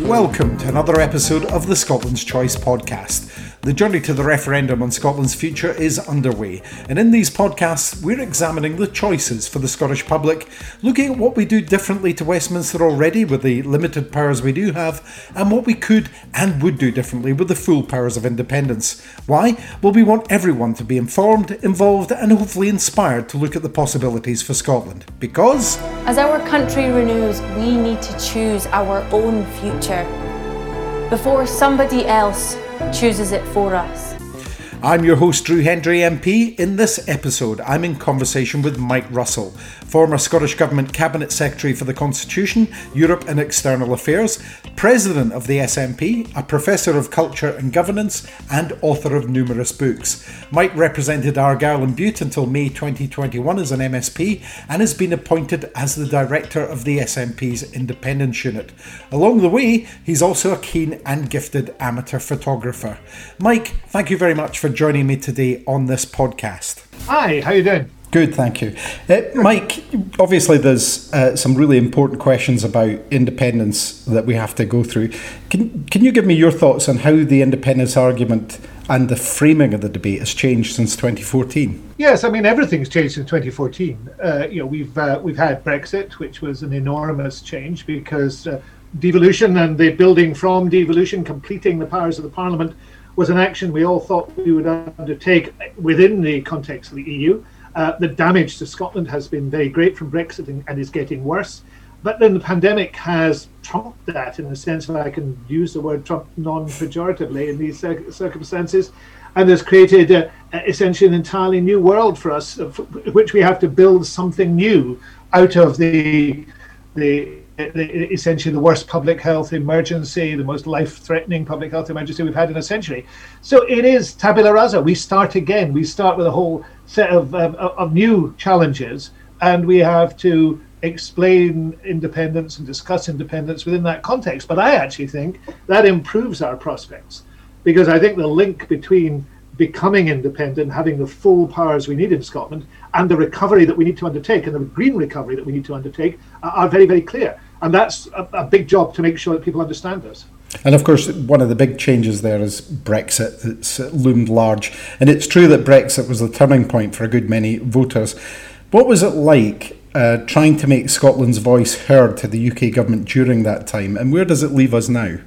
Welcome to another episode of the Scotland's Choice podcast. The journey to the referendum on Scotland's future is underway, and in these podcasts, we're examining the choices for the Scottish public, looking at what we do differently to Westminster already with the limited powers we do have, and what we could and would do differently with the full powers of independence. Why? Well, we want everyone to be informed, involved, and hopefully inspired to look at the possibilities for Scotland. Because. As our country renews, we need to choose our own future before somebody else chooses it for us. I'm your host, Drew Hendry MP. In this episode, I'm in conversation with Mike Russell, former Scottish Government Cabinet Secretary for the Constitution, Europe and External Affairs, President of the SNP, a Professor of Culture and Governance, and author of numerous books. Mike represented Argyll and Bute until May 2021 as an MSP and has been appointed as the Director of the SNP's Independence Unit. Along the way, he's also a keen and gifted amateur photographer. Mike, thank you very much for joining me today on this podcast. Hi, how you doing? Good, thank you. Uh, Mike, obviously there's uh, some really important questions about independence that we have to go through. Can, can you give me your thoughts on how the independence argument and the framing of the debate has changed since 2014? Yes, I mean everything's changed since 2014. Uh, you know, we've uh, we've had Brexit, which was an enormous change because uh, devolution and the building from devolution, completing the powers of the Parliament, was an action we all thought we would undertake within the context of the EU. Uh, the damage to Scotland has been very great from Brexit and, and, is getting worse. But then the pandemic has trumped that in the sense that I can use the word Trump non pejoratively in these circumstances and has created uh, essentially an entirely new world for us, which we have to build something new out of the the essentially the worst public health emergency, the most life-threatening public health emergency we've had in a century. So it is tabula rasa. We start again. We start with a whole set of um, of new challenges, and we have to explain independence and discuss independence within that context. But I actually think that improves our prospects because I think the link between becoming independent, having the full powers we need in Scotland, and the recovery that we need to undertake, and the green recovery that we need to undertake, are very, very clear. And that's a, a big job to make sure that people understand this. And of course, one of the big changes there is Brexit that's loomed large. And it's true that Brexit was the turning point for a good many voters. What was it like uh, trying to make Scotland's voice heard to the UK government during that time? And where does it leave us now?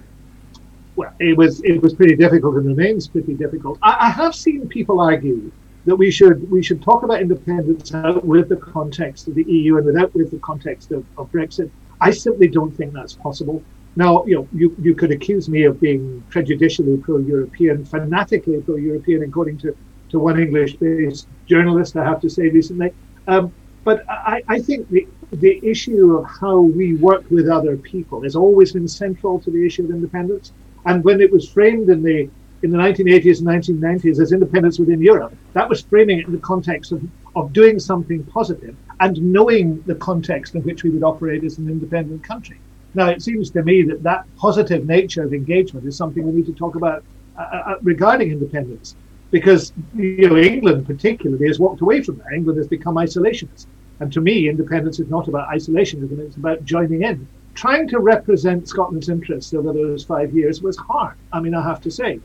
Well, it was it was pretty difficult and remains pretty difficult. I, I have seen people argue that we should we should talk about independence with the context of the EU and without with the context of, of Brexit. I simply don't think that's possible. Now, you know, you, you could accuse me of being prejudicially pro-European, fanatically pro-European, according to, to one English-based journalist, I have to say recently. Um, but I, I think the, the issue of how we work with other people has always been central to the issue of independence. And when it was framed in the in the 1980s and 1990s as independence within Europe, that was framing it in the context of, of doing something positive and knowing the context in which we would operate as an independent country. Now, it seems to me that that positive nature of engagement is something we need to talk about uh, uh, uh, regarding independence, because you know England particularly has walked away from that. England has become isolationist, and to me, independence is not about isolationism; it's about joining in. Trying to represent Scotland's interests over those five years was hard. I mean, I have to say,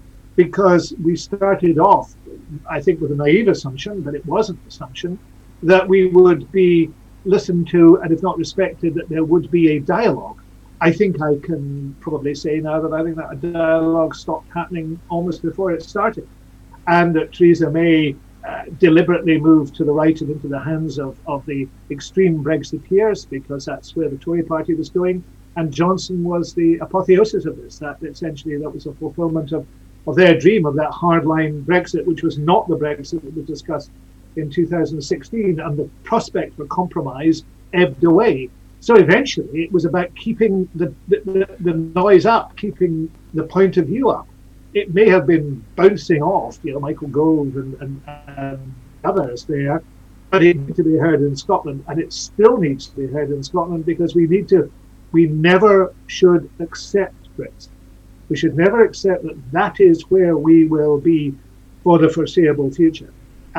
because we started off, I think, with a naive assumption, but it wasn't an assumption that we would be listened to and if not respected, that there would be a dialogue I think I can probably say now that I think that a dialogue stopped happening almost before it started, and that Theresa May uh, deliberately moved to the right and into the hands of, of the extreme Brexiteers because that's where the Tory party was going. And Johnson was the apotheosis of this. That essentially that was a fulfilment of, of their dream of that hardline Brexit, which was not the Brexit that was discussed in 2016. And the prospect for compromise ebbed away. So eventually, it was about keeping the, the, the, noise up, keeping the point of view up. It may have been bouncing off, you know, Michael Gove and, and, and others there, but it needs to be heard in Scotland, and it still needs to be heard in Scotland because we need to, we never should accept Brexit. We should never accept that that is where we will be for the foreseeable future.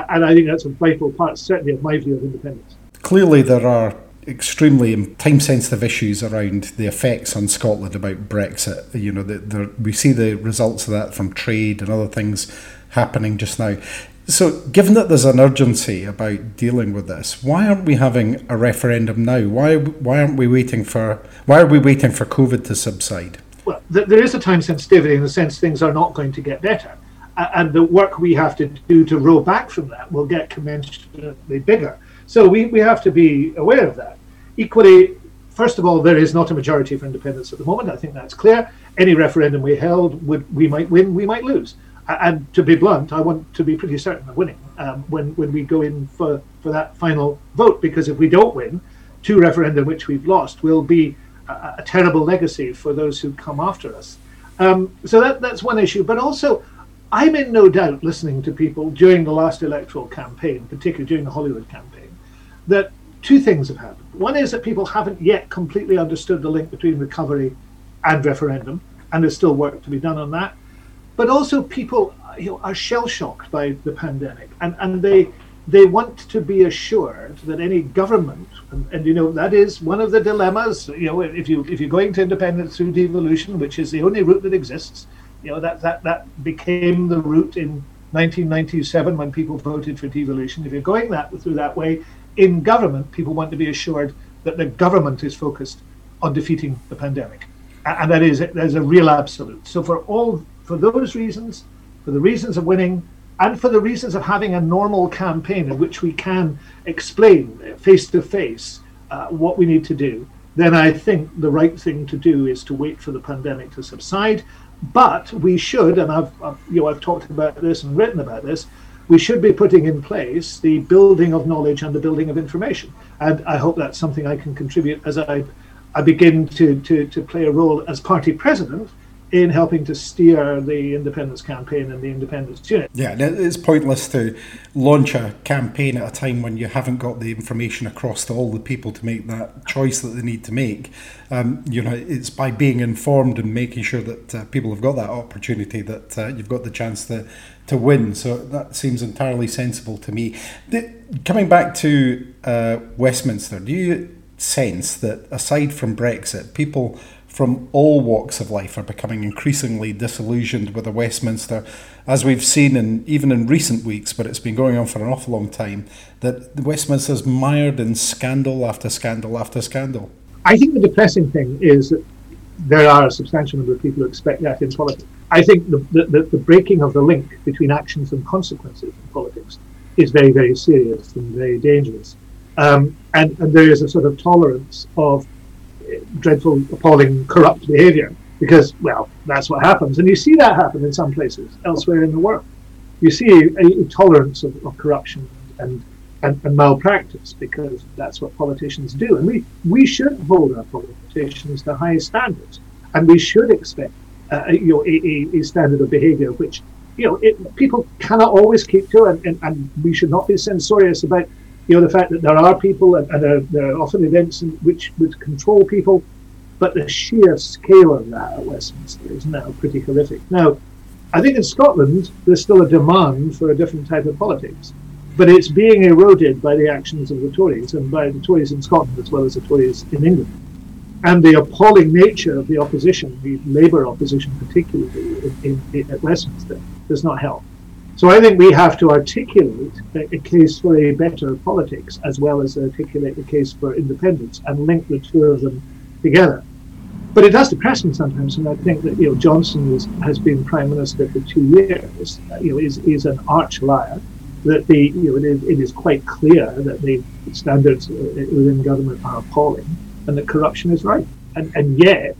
And I think that's a vital part, certainly, of my view of independence. Clearly, there are extremely time sensitive issues around the effects on Scotland about Brexit. You know, the, the, we see the results of that from trade and other things happening just now. So, given that there's an urgency about dealing with this, why aren't we having a referendum now? Why why aren't we waiting for why are we waiting for COVID to subside? Well, th- there is a time sensitivity in the sense things are not going to get better, uh, and the work we have to do to roll back from that will get commensurately bigger. So we, we have to be aware of that. Equally, first of all, there is not a majority for independence at the moment. I think that's clear. Any referendum we held, would we might win, we might lose. And to be blunt, I want to be pretty certain of winning um, when when we go in for, for that final vote. Because if we don't win, two referenda which we've lost will be a, a terrible legacy for those who come after us. Um, so that that's one issue. But also, I'm in no doubt listening to people during the last electoral campaign, particularly during the Holyrood campaign that two things have happened. One is that people haven't yet completely understood the link between recovery and referendum, and there's still work to be done on that. But also, people you know, are shell shocked by the pandemic, and, and they they want to be assured that any government, and, and, you know that is one of the dilemmas. You know, if you if you're going to independence through devolution, which is the only route that exists, you know that that that became the route in 1997 when people voted for devolution. If you're going that through that way, in government, people want to be assured that the government is focused on defeating the pandemic, and that is there's a real absolute. So for all for those reasons, for the reasons of winning, and for the reasons of having a normal campaign in which we can explain face to face what we need to do, then I think the right thing to do is to wait for the pandemic to subside. But we should, and I've, I've you know I've talked about this and written about this we should be putting in place the building of knowledge and the building of information. And I hope that's something I can contribute as I, I begin to, to, to play a role as party president in helping to steer the independence campaign and the independence unit. Yeah, it's pointless to launch a campaign at a time when you haven't got the information across to all the people to make that choice that they need to make. Um, you know, it's by being informed and making sure that uh, people have got that opportunity that uh, you've got the chance to to win. So that seems entirely sensible to me. The, coming back to uh, Westminster, do you sense that aside from Brexit, people from all walks of life are becoming increasingly disillusioned with the Westminster, as we've seen in even in recent weeks, but it's been going on for an awful long time, that Westminster's mired in scandal after scandal after scandal. I think the depressing thing is that there are a substantial number of people who expect that in politics. I think the, the, the breaking of the link between actions and consequences in politics is very, very serious and very dangerous. Um, and, and there is a sort of tolerance of dreadful, appalling, corrupt behavior because, well, that's what happens. And you see that happen in some places elsewhere in the world. You see a, a tolerance of, of corruption and, and, and, malpractice because that's what politicians do. And we, we should hold our politicians to high standards. And we should expect uh, you know, a, a, standard of behavior which you know it, people cannot always keep to, and, and, and we should not be censorious about you know the fact that there are people and, and there, there, are often events in which would control people, but the sheer scale of that at Westminster is now pretty horrific. Now, I think in Scotland there's still a demand for a different type of politics, but it's being eroded by the actions of the Tories and by the Tories in Scotland as well as the Tories in England. And the appalling nature of the opposition, the Labour opposition particularly in, in, at Westminster, does not help. So I think we have to articulate a, case for a better politics as well as articulate a case for independence and link the two of them together. But it does depress me sometimes when I think that you know Johnson is, has been prime minister for two years. Uh, you know, is is an arch liar. That the you know it is, it is quite clear that the standards uh, within government are appalling, and that corruption is right. And and yet,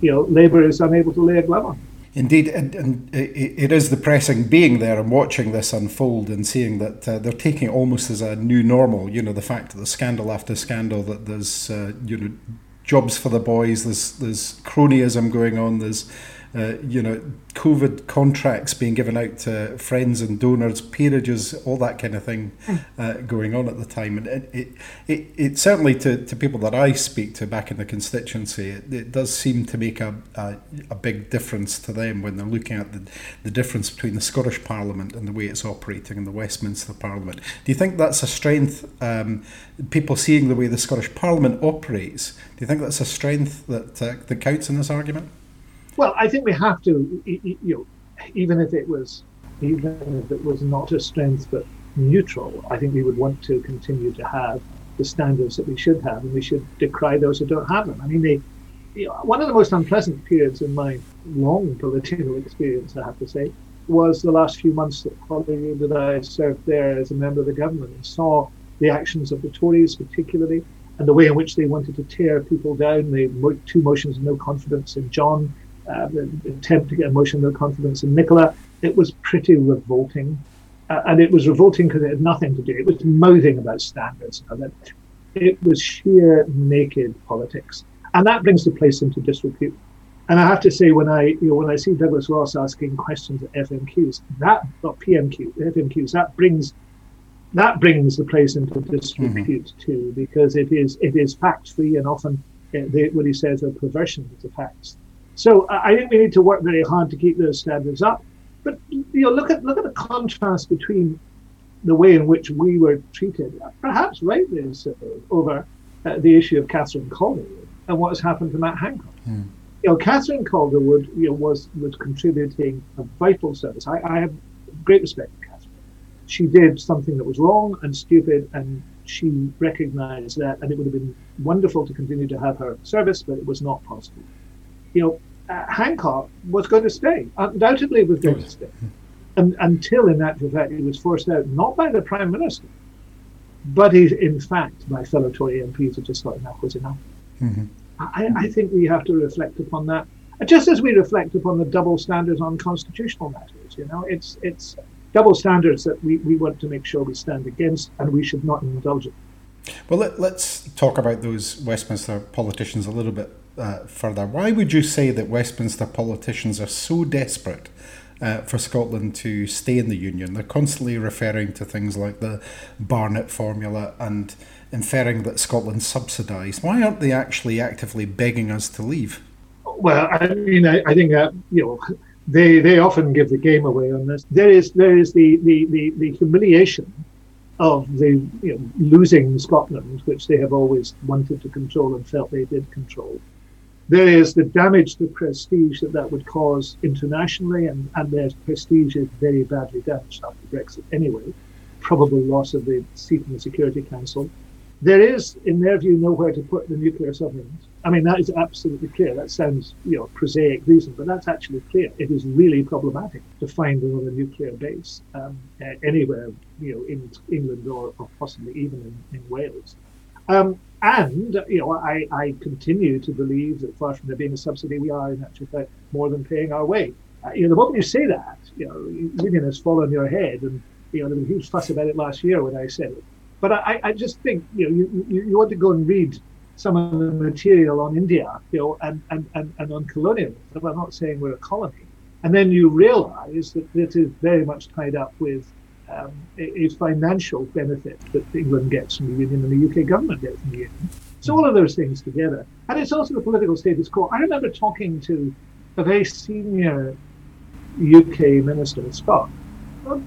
you know, Labour is unable to lay a glove on. Indeed, and, and it is depressing being there and watching this unfold and seeing that uh, they're taking it almost as a new normal. You know, the fact that the scandal after scandal, that there's uh, you know jobs for the boys, there's there's cronyism going on, there's uh, you know COVID contracts being given out to friends and donors, peerages, all that kind of thing uh, going on at the time. And it, it, it, it, certainly, to, to people that I speak to back in the constituency, it, it does seem to make a, a, a, big difference to them when they're looking at the, the difference between the Scottish Parliament and the way it's operating and the Westminster Parliament. Do you think that's a strength, um, people seeing the way the Scottish Parliament operates? Do you think that's a strength that, uh, that counts in this argument? Well, I think we have to, you know, even if it was, even if it was not a strength but neutral, I think we would want to continue to have the standards that we should have, and we should decry those who don't have them. I mean, they, you know, one of the most unpleasant periods in my long political experience, I have to say, was the last few months that Holyrood that I served there as a member of the government and saw the actions of the Tories, particularly, and the way in which they wanted to tear people down. The two motions of no confidence in John uh, the attempt to get a motion of confidence in Nicola. It was pretty revolting. Uh, and it was revolting because it had nothing to do. It was mouthing about standards. It was sheer naked politics. And that brings the place into disrepute. And I have to say, when I you know, when I see Douglas Ross asking questions at FMQs, that not PMQ, FMQs, that brings that brings the place into disrepute mm-hmm. too, because it is it is fact free and often uh, they, what he says are perversions of the facts. So I think we need to work very hard to keep those standards up. But you know, look at look at the contrast between the way in which we were treated, perhaps rightly so, over uh, the issue of Catherine Calderwood and what has happened to Matt Hancock. Mm. You know, Catherine Calderwood you know, was was contributing a vital service. I, I have great respect for Catherine. She did something that was wrong and stupid, and she recognised that, and it would have been wonderful to continue to have her service, but it was not possible. You know, uh, Hancock was going to stay, undoubtedly was going to stay, and, until in actual fact he was forced out, not by the Prime Minister, but he's in fact by fellow Tory MPs who just thought enough was enough. Mm-hmm. I, I, think we have to reflect upon that, just as we reflect upon the double standards on constitutional matters. You know, it's it's double standards that we, we want to make sure we stand against, and we should not indulge in. Well, let, us talk about those Westminster politicians a little bit uh, further. Why would you say that Westminster politicians are so desperate uh, for Scotland to stay in the Union? They're constantly referring to things like the Barnett formula and inferring that Scotland's subsidised. Why aren't they actually actively begging us to leave? Well, I mean, I, I think that you know they they often give the game away on this. There is there is the the the, the humiliation of the you know, losing Scotland, which they have always wanted to control and felt they did control. There is the damage to prestige that that would cause internationally, and, and their prestige is very badly damaged after Brexit anyway. Probable loss of the seat in the Security Council. There is, in their view, nowhere to put the nuclear submarines. I mean, that is absolutely clear. That sounds, you know, prosaic reason, but that's actually clear. It is really problematic to find another nuclear base um, anywhere, you know, in England or, or possibly even in, in Wales. Um, and you know, I, I continue to believe that far from there being a subsidy, we are in actual fact more than paying our way. Uh, you know, the moment you say that, you know, union has fallen your head, and you know, there was a huge fuss about it last year when I said it. But I, I just think you know, you, you, you want to go and read some of the material on India, you know, and, and, and, and on colonialism. I'm not saying we're a colony. And then you realize that it is very much tied up with um, a, financial benefit that England gets from the Union and the UK government gets from the Union. So all of those things together. And it's also the political status quo. I remember talking to a very senior UK minister, Scott,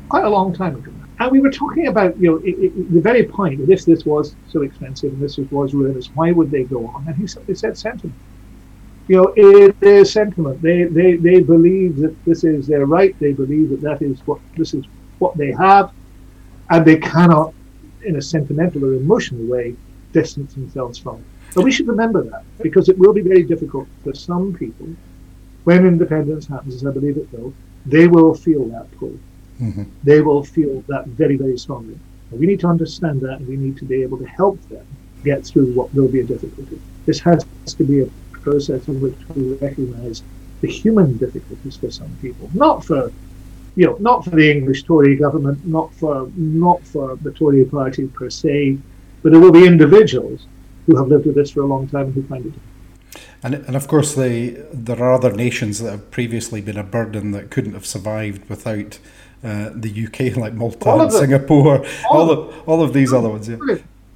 quite a long time ago. And we were talking about, you know, it, it, the very point that if this was so expensive and this was ruinous, why would they go on? And he simply said sentiment. You know, it is sentiment. They, they, they believe that this is their right. They believe that that is what this is what they have, and they cannot, in a sentimental or emotional way, distance themselves from it. But we should remember that because it will be very difficult for some people when independence happens, as I believe it will. They will feel that pull. Mm-hmm. They will feel that very, very strongly. And we need to understand that, and we need to be able to help them get through what will be a difficulty. This has to be a process in which we recognize the human difficulties for some people, not for you know, not for the English Tory government, not for not for the Tory party per se, but there will be individuals who have lived with this for a long time and who find it. And, and of course, the, there are other nations that have previously been a burden that couldn't have survived without uh, the UK, like Malta and Singapore, all, all of, all of these other ones. Yeah.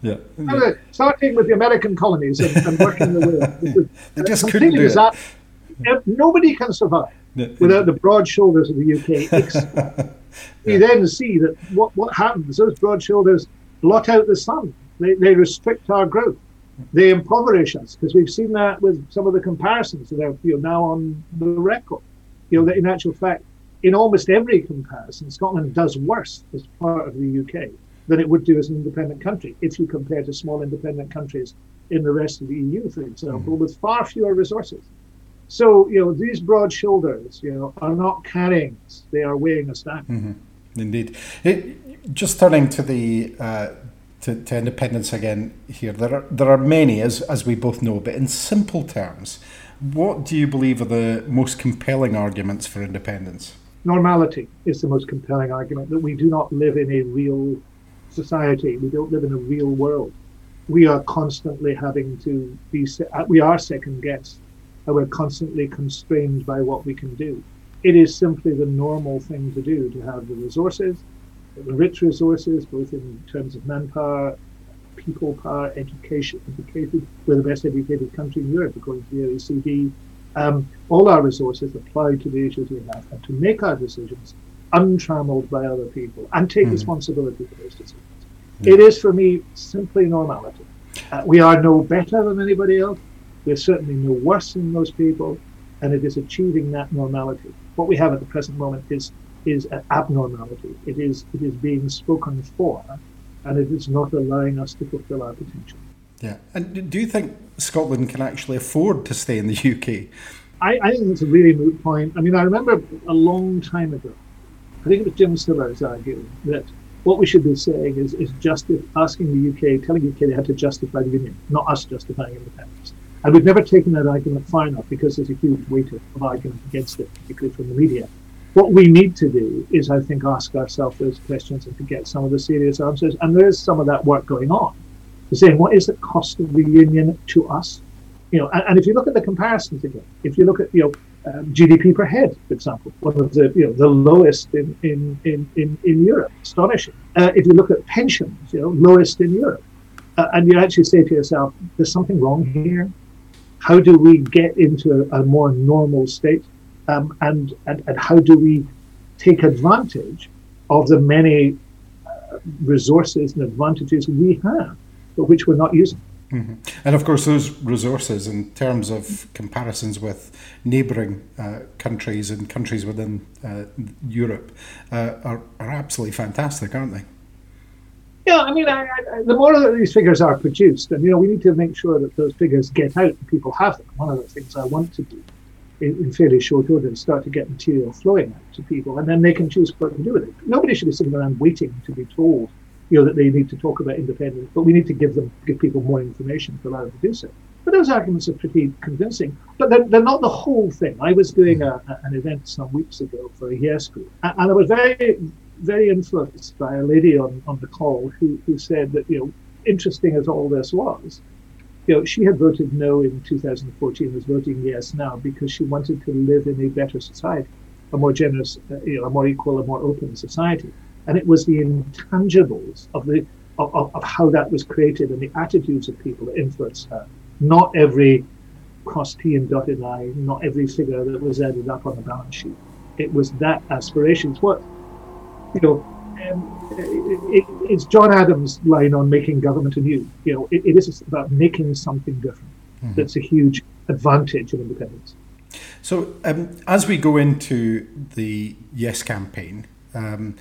Yeah. yeah. Starting with the American colonies and, and working their way they just couldn't do it. Nobody can survive without the broad shoulders of the UK. we yeah. then see that what, what happens, those broad shoulders blot out the sun. They, they restrict our growth. They impoverish us because we've seen that with some of the comparisons that are you know, now on the record. You know, that in actual fact, in almost every comparison, Scotland does worse as part of the UK than it would do as an independent country if you compare to small independent countries in the rest of the EU, for example, mm-hmm. with far fewer resources. So, you know, these broad shoulders, you know, are not carrying us, they are weighing us down. Mm-hmm. Indeed. It, just turning to the uh, to, to, independence again here, there are there are many, as as we both know, but in simple terms, what do you believe are the most compelling arguments for independence? Normality is the most compelling argument that we do not live in a real society. We don't live in a real world. We are constantly having to be. We are second guessed and we're constantly constrained by what we can do. It is simply the normal thing to do to have the resources, the rich resources, both in terms of manpower, people power, education, educated. We're the best educated country in Europe, according to the OECD. Um, all our resources applied to the issues we have and to make our decisions untrammeled by other people and take mm responsibility for those decisions. Yeah. It is, for me, simply normality. Uh, we are no better than anybody else. We're certainly no worse than those people, and it is achieving that normality. What we have at the present moment is is an abnormality. It is it is being spoken for, and it is not allowing us to fulfil our potential. Yeah, and do you think Scotland can actually afford to stay in the UK? I, I think it's a really moot point. I mean, I remember a long time ago, I think it was Jim Sillars arguing that what we should be saying is, is just asking the UK, telling the UK they had to justify the union, not us justifying independence. And we've never taken that argument far enough because there's a huge weight of, argument against it, particularly from the media. What we need to do is, I think, ask ourselves those questions and to get some of the serious answers. And there is some of that work going on. Saying, what is the cost of the union to us? You know, and, and if you look at the comparisons again, if you look at you know um, GDP per head, for example, one of the you know the lowest in in in in, in Europe, astonishing. Uh, if you look at pensions, you know, lowest in Europe, uh, and you actually say to yourself, "There's something wrong here." How do we get into a, a more normal state? Um, and, and, and how do we take advantage of the many uh, resources and advantages we have but which we're not using? Mm-hmm. and of course those resources in terms of comparisons with neighbouring uh, countries and countries within uh, Europe uh, are, are absolutely fantastic aren't they yeah, I mean, I, I, the more that these figures are produced, and you know, we need to make sure that those figures get out and people have them. One of the things I want to do in, in fairly short order is start to get material flowing out to people, and then they can choose what to do with it. Nobody should be sitting around waiting to be told, you know, that they need to talk about independence, but we need to give them, give people more information to allow them to do so. But those arguments are pretty convincing, but they're, they're not the whole thing. I was doing hmm. a, a, an event some weeks ago for a group, and, and I was very very influenced by a lady on, on the call who, who said that, you know, interesting as all this was, you know, she had voted no in 2014, was voting yes now because she wanted to live in a better society, a more generous, uh, you know, a more equal, a more open society. And it was the intangibles of the of, of, how that was created and the attitudes of people that influenced her. Not every cross T and dotted I, not every figure that was added up on the balance sheet. It was that aspirations. What you know, um, it, it's John Adams' line on making government anew. You know, it, it is about making something different. Mm-hmm. That's a huge advantage of independence. So, um, as we go into the Yes campaign, um,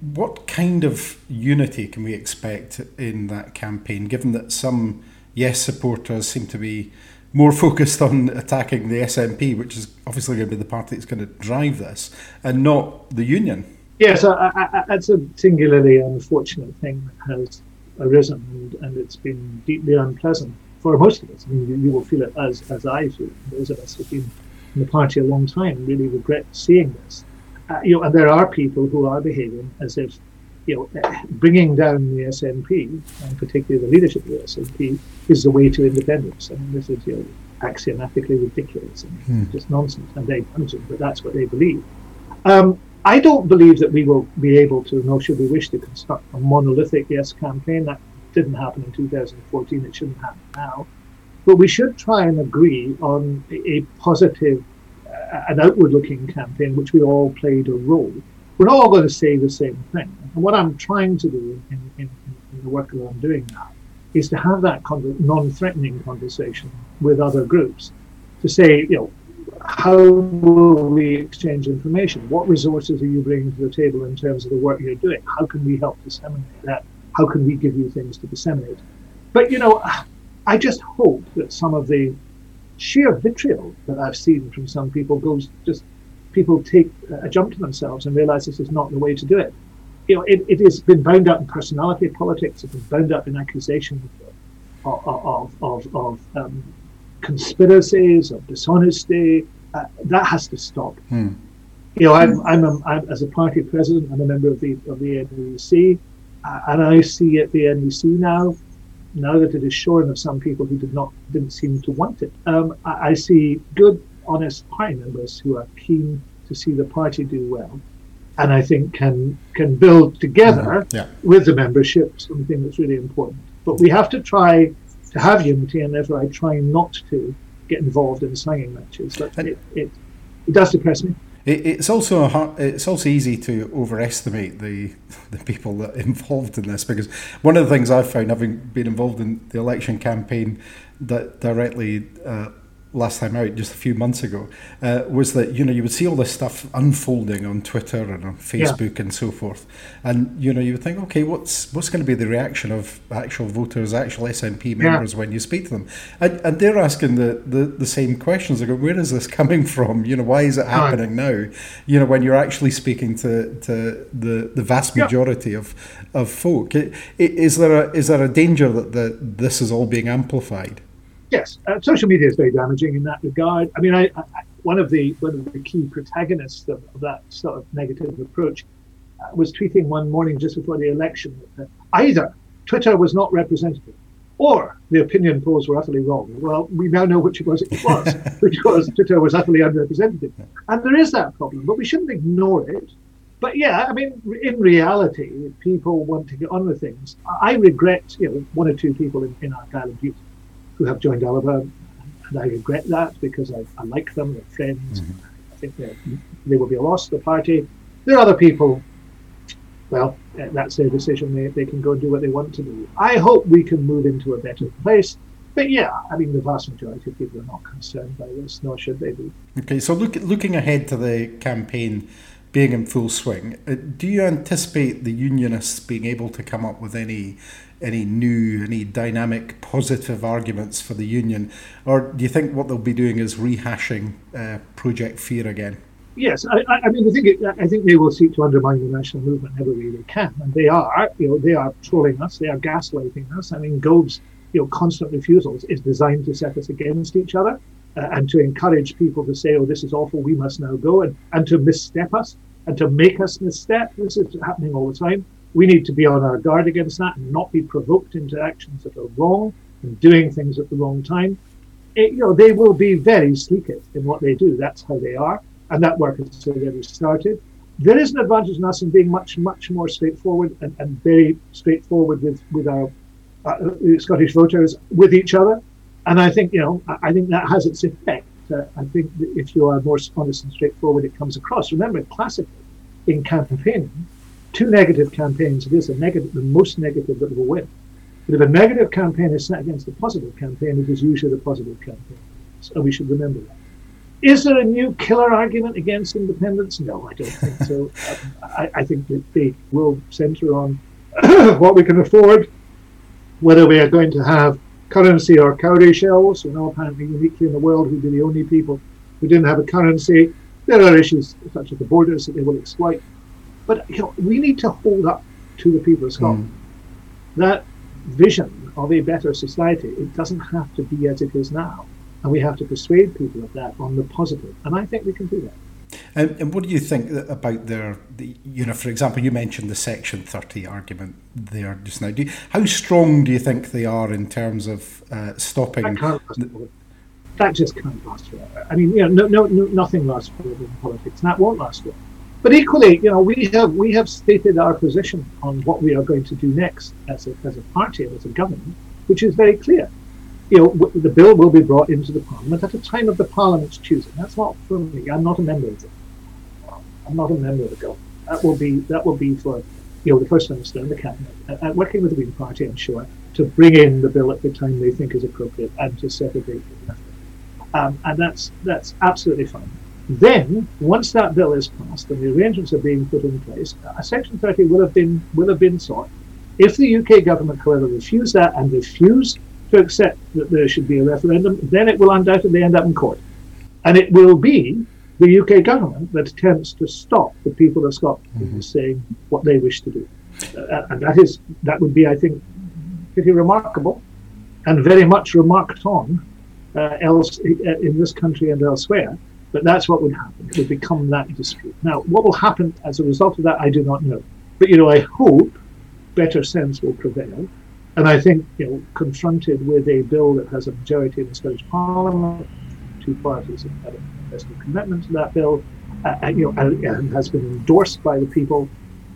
what kind of unity can we expect in that campaign, given that some Yes supporters seem to be more focused on attacking the SNP, which is obviously going to be the party that's going to drive this, and not the union? Yes, I, I, that's a singularly unfortunate thing that has arisen, and, and, it's been deeply unpleasant for most of us. I mean, you, you will feel it as, as I feel. Those of us who've been in the party a long time really regret seeing this. Uh, you know, and there are people who are behaving as if, you know, bringing down the SNP, and particularly the leadership of the SNP, is the way to independence. I mean, this is, you know, axiomatically ridiculous and hmm. just nonsense and they very damaging, but that's what they believe. Um, I don't believe that we will be able to, nor should we wish to construct a monolithic yes campaign. That didn't happen in 2014. It shouldn't happen now. But we should try and agree on a positive, uh, an outward looking campaign, which we all played a role. We're not all going to say the same thing. And what I'm trying to do in, in, in the work that I'm doing now is to have that non threatening conversation with other groups to say, you know, how will we exchange information? What resources are you bringing to the table in terms of the work you're doing? How can we help disseminate that? How can we give you things to disseminate? But, you know, I just hope that some of the sheer vitriol that I've seen from some people goes just people take a jump to themselves and realize this is not the way to do it. You know, it, it has been bound up in personality politics, it's been bound up in accusations of, of, of, of um, conspiracies, of dishonesty. Uh, that has to stop. Hmm. You know, I'm, I'm, a, I'm, as a party president, I'm a member of the of the NEC, uh, and I see at the NEC now, now that it is shorn of some people who did not didn't seem to want it. Um, I, I see good, honest party members who are keen to see the party do well, and I think can can build together mm-hmm. yeah. with the membership something that's really important. But we have to try to have unity, and therefore I try not to get involved in slanging matches. But it, it, it does depress me. it's also hard, it's also easy to overestimate the the people that are involved in this because one of the things I've found, having been involved in the election campaign, that directly uh, last time out, just a few months ago, uh, was that you know you would see all this stuff unfolding on Twitter and on Facebook yeah. and so forth, and you know you would think, okay, what's what's going to be the reaction of actual voters, actual SNP members yeah. when you speak to them, and, and they're asking the, the, the same questions. They go, where is this coming from? You know, why is it happening now? You know, when you're actually speaking to, to the the vast majority yeah. of of folk, is there a is there a danger that the, this is all being amplified? Yes, uh, social media is very damaging in that regard. I mean, I, I, one of the one of the key protagonists of, of that sort of negative approach uh, was tweeting one morning just before the election that either Twitter was not representative or the opinion polls were utterly wrong. Well, we now know which it was. It was, was Twitter was utterly unrepresentative, and there is that problem, but we shouldn't ignore it. But yeah, I mean, in reality, people want to get on with things. I regret, you know, one or two people in, in our Ireland youth who have joined Alba, and I regret that because I, I like them, they're friends. Mm-hmm. I think they will be a loss to the party. There are other people, well, eh, that's their decision. They, they can go and do what they want to do. I hope we can move into a better place. But yeah, I mean, the vast majority of people are not concerned by this, nor should they be. Okay, so look, looking ahead to the campaign being in full swing, uh, do you anticipate the Unionists being able to come up with any any new, any dynamic, positive arguments for the union, or do you think what they'll be doing is rehashing uh, Project Fear again? Yes, I, I mean, I think it, I think they will seek to undermine the national movement every way they can, and they are. You know, they are trolling us, they are gaslighting us. I mean, Gove's you know constant refusals is designed to set us against each other. Uh, and to encourage people to say, "Oh, this is awful. We must now go," and and to misstep us and to make us misstep. This is happening all the time we need to be on our guard against that and not be provoked into actions that are wrong and doing things at the wrong time. It, you know, they will be very sleek in what they do. That's how they are, and that work has already started. There is an advantage in us in being much, much more straightforward and, and very straightforward with with our uh, Scottish voters, with each other, and I think you know, I think that has its effect. Uh, I think if you are more honest and straightforward, it comes across. Remember, classically in campaigning, two negative campaigns, it is a negative, the most negative that will win. But if a negative campaign is set against a positive campaign, it is usually the positive campaign. So we should remember that. Is there a new killer argument against independence? No, I don't think so. I, I, think that they will centre on what we can afford, whether we are going to have currency or cowrie shells. We're now apparently uniquely in the world we'd be the only people who didn't have a currency. There are issues such as the borders that they will exploit. But you know, we need to hold up to the people of Scotland mm. that vision of a better society. It doesn't have to be as it is now, and we have to persuade people of that on the positive. And I think we can do that. And, and, what do you think about their, the, you know, for example, you mentioned the Section 30 argument there just now. Do you, how strong do you think they are in terms of uh, stopping? that just can't last forever. I mean, you know, no, no, no nothing lasts forever in politics, and that won't last forever. But equally, you know, we have we have stated our position on what we are going to do next as a, as a party and as a government, which is very clear. You know, the bill will be brought into the parliament at a time of the parliament's choosing. That's not for me. I'm not a member of it. I'm not a member of the government. That will be that will be for you know the first minister and the cabinet, uh, working with the Green Party, I'm sure, to bring in the bill at the time they think is appropriate and to set a date um, and that's that's absolutely fine. Then, once that bill is passed and the arrangements are being put in place, a Section 30 will have been will have been sought. If the UK government, however, refuse that and refuse to accept that there should be a referendum, then it will undoubtedly end up in court, and it will be the UK government that attempts to stop the people of Scotland mm-hmm. saying what they wish to do, uh, and that is that would be, I think, pretty remarkable, and very much remarked on uh, else uh, in this country and elsewhere but that's what would happen. It would become that dispute. Now, what will happen as a result of that, I do not know. But, you know, I hope better sense will prevail. And I think, you know, confronted with a bill that has a majority in the Scottish Parliament, two parties have had a personal commitment to that bill, uh, and, you know, and, and, has been endorsed by the people.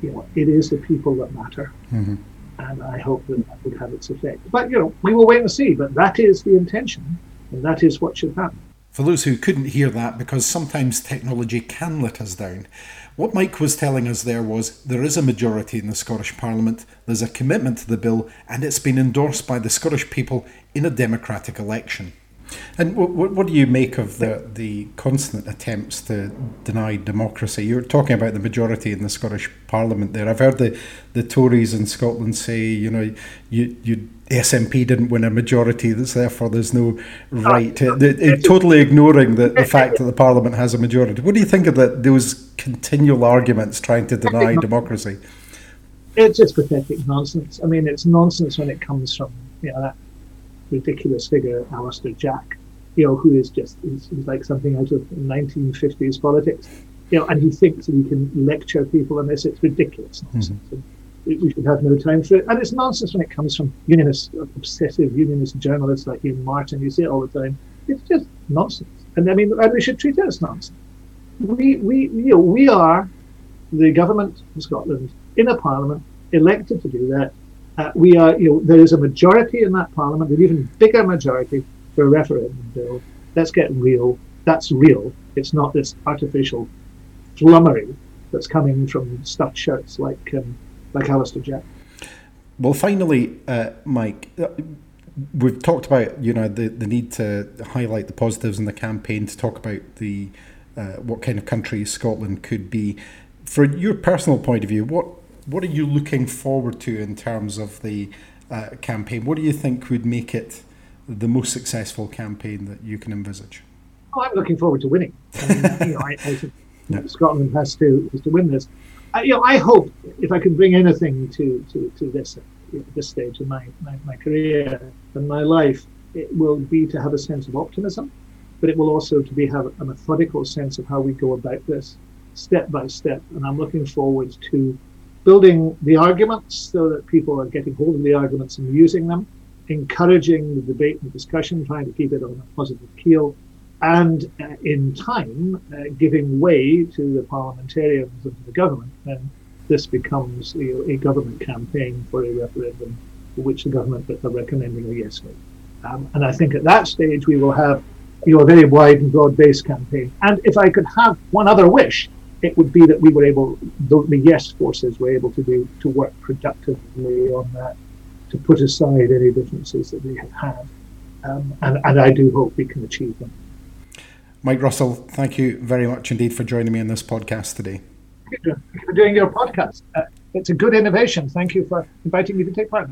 You know, it is the people that matter. Mm-hmm. And I hope that that would have its effect. But, you know, we will wait and see. But that is the intention, and that is what should happen. For those who couldn't hear that, because sometimes technology can let us down, what Mike was telling us there was there is a majority in the Scottish Parliament, there's a commitment to the bill, and it's been endorsed by the Scottish people in a democratic election. And what, what do you make of the, the constant attempts to deny democracy? You're talking about the majority in the Scottish Parliament there. I've heard the, the Tories in Scotland say, you know, you, you SNP didn't win a majority, that's therefore there's no right. Oh. To, they, totally ignoring the, the fact that the Parliament has a majority. What do you think of the, those continual arguments trying to deny democracy? It's just pathetic nonsense. I mean, it's nonsense when it comes from you know, that ridiculous figure, Alister Jack, you know, who is just he's, he's like something out of 1950s politics, you know, and he thinks that he can lecture people on this. It's ridiculous nonsense. Mm-hmm. We should have no time for it, and it's nonsense when it comes from unionist, obsessive unionist journalists like Iain Martin. You see it all the time. It's just nonsense, and I mean, and we should treat it as nonsense. We, we, you know, we are the government of Scotland in a parliament elected to do that uh, we are, you know, there is a majority in that parliament, an even bigger majority for a referendum bill. Let's get real. That's real. It's not this artificial flummery that's coming from stuffed shirts like um, like Alister Jack. Well, finally, uh, Mike, uh, we've talked about you know the, the need to highlight the positives in the campaign to talk about the uh, what kind of country Scotland could be. For your personal point of view, what what are you looking forward to in terms of the uh, campaign? What do you think would make it the most successful campaign that you can envisage? Oh, I'm looking forward to winning. I, mean, you know, I, I. Scotland has to has to win this. I, you know, I hope if I can bring anything to to, to this this stage in my, my, my career and my life, it will be to have a sense of optimism, but it will also to be have a methodical sense of how we go about this step by step. And I'm looking forward to building the arguments so that people are getting hold of the arguments and using them, encouraging the debate and discussion, trying to keep it on a positive keel, and uh, in time uh, giving way to the parliamentarians and the government. And this becomes a government campaign for a referendum for which the government are recommending a yes vote. Um, and I think at that stage we will have you know, a very wide and broad-based campaign. And if I could have one other wish, it would be that we were able, the, the yes forces were able to do to work productively on that, to put aside any differences that we have had, um, and, and I do hope we can achieve them. Mike Russell, thank you very much indeed for joining me in this podcast today. Thank you for doing your podcast. Uh, it's a good innovation. Thank you for inviting me to take part.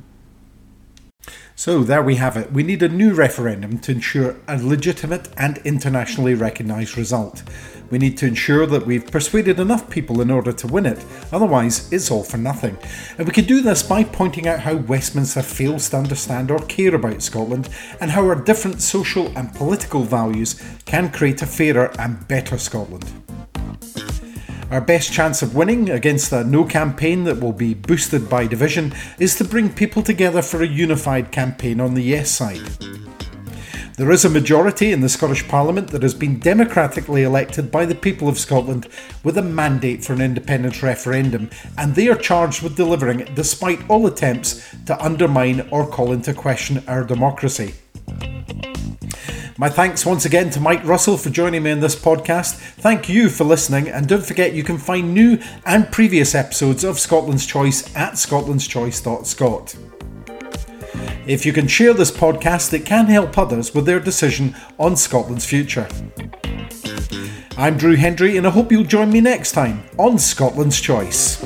So there we have it. We need a new referendum to ensure a legitimate and internationally recognised result. We need to ensure that we've persuaded enough people in order to win it, otherwise, it's all for nothing. And we can do this by pointing out how Westminster fails to understand or care about Scotland, and how our different social and political values can create a fairer and better Scotland. Our best chance of winning against a no campaign that will be boosted by division is to bring people together for a unified campaign on the yes side. There is a majority in the Scottish Parliament that has been democratically elected by the people of Scotland with a mandate for an independence referendum, and they are charged with delivering it despite all attempts to undermine or call into question our democracy. My thanks once again to Mike Russell for joining me in this podcast. Thank you for listening, and don't forget you can find new and previous episodes of Scotland's Choice at scotlandschoice.scot. If you can share this podcast, it can help others with their decision on Scotland's future. I'm Drew Hendry, and I hope you'll join me next time on Scotland's Choice.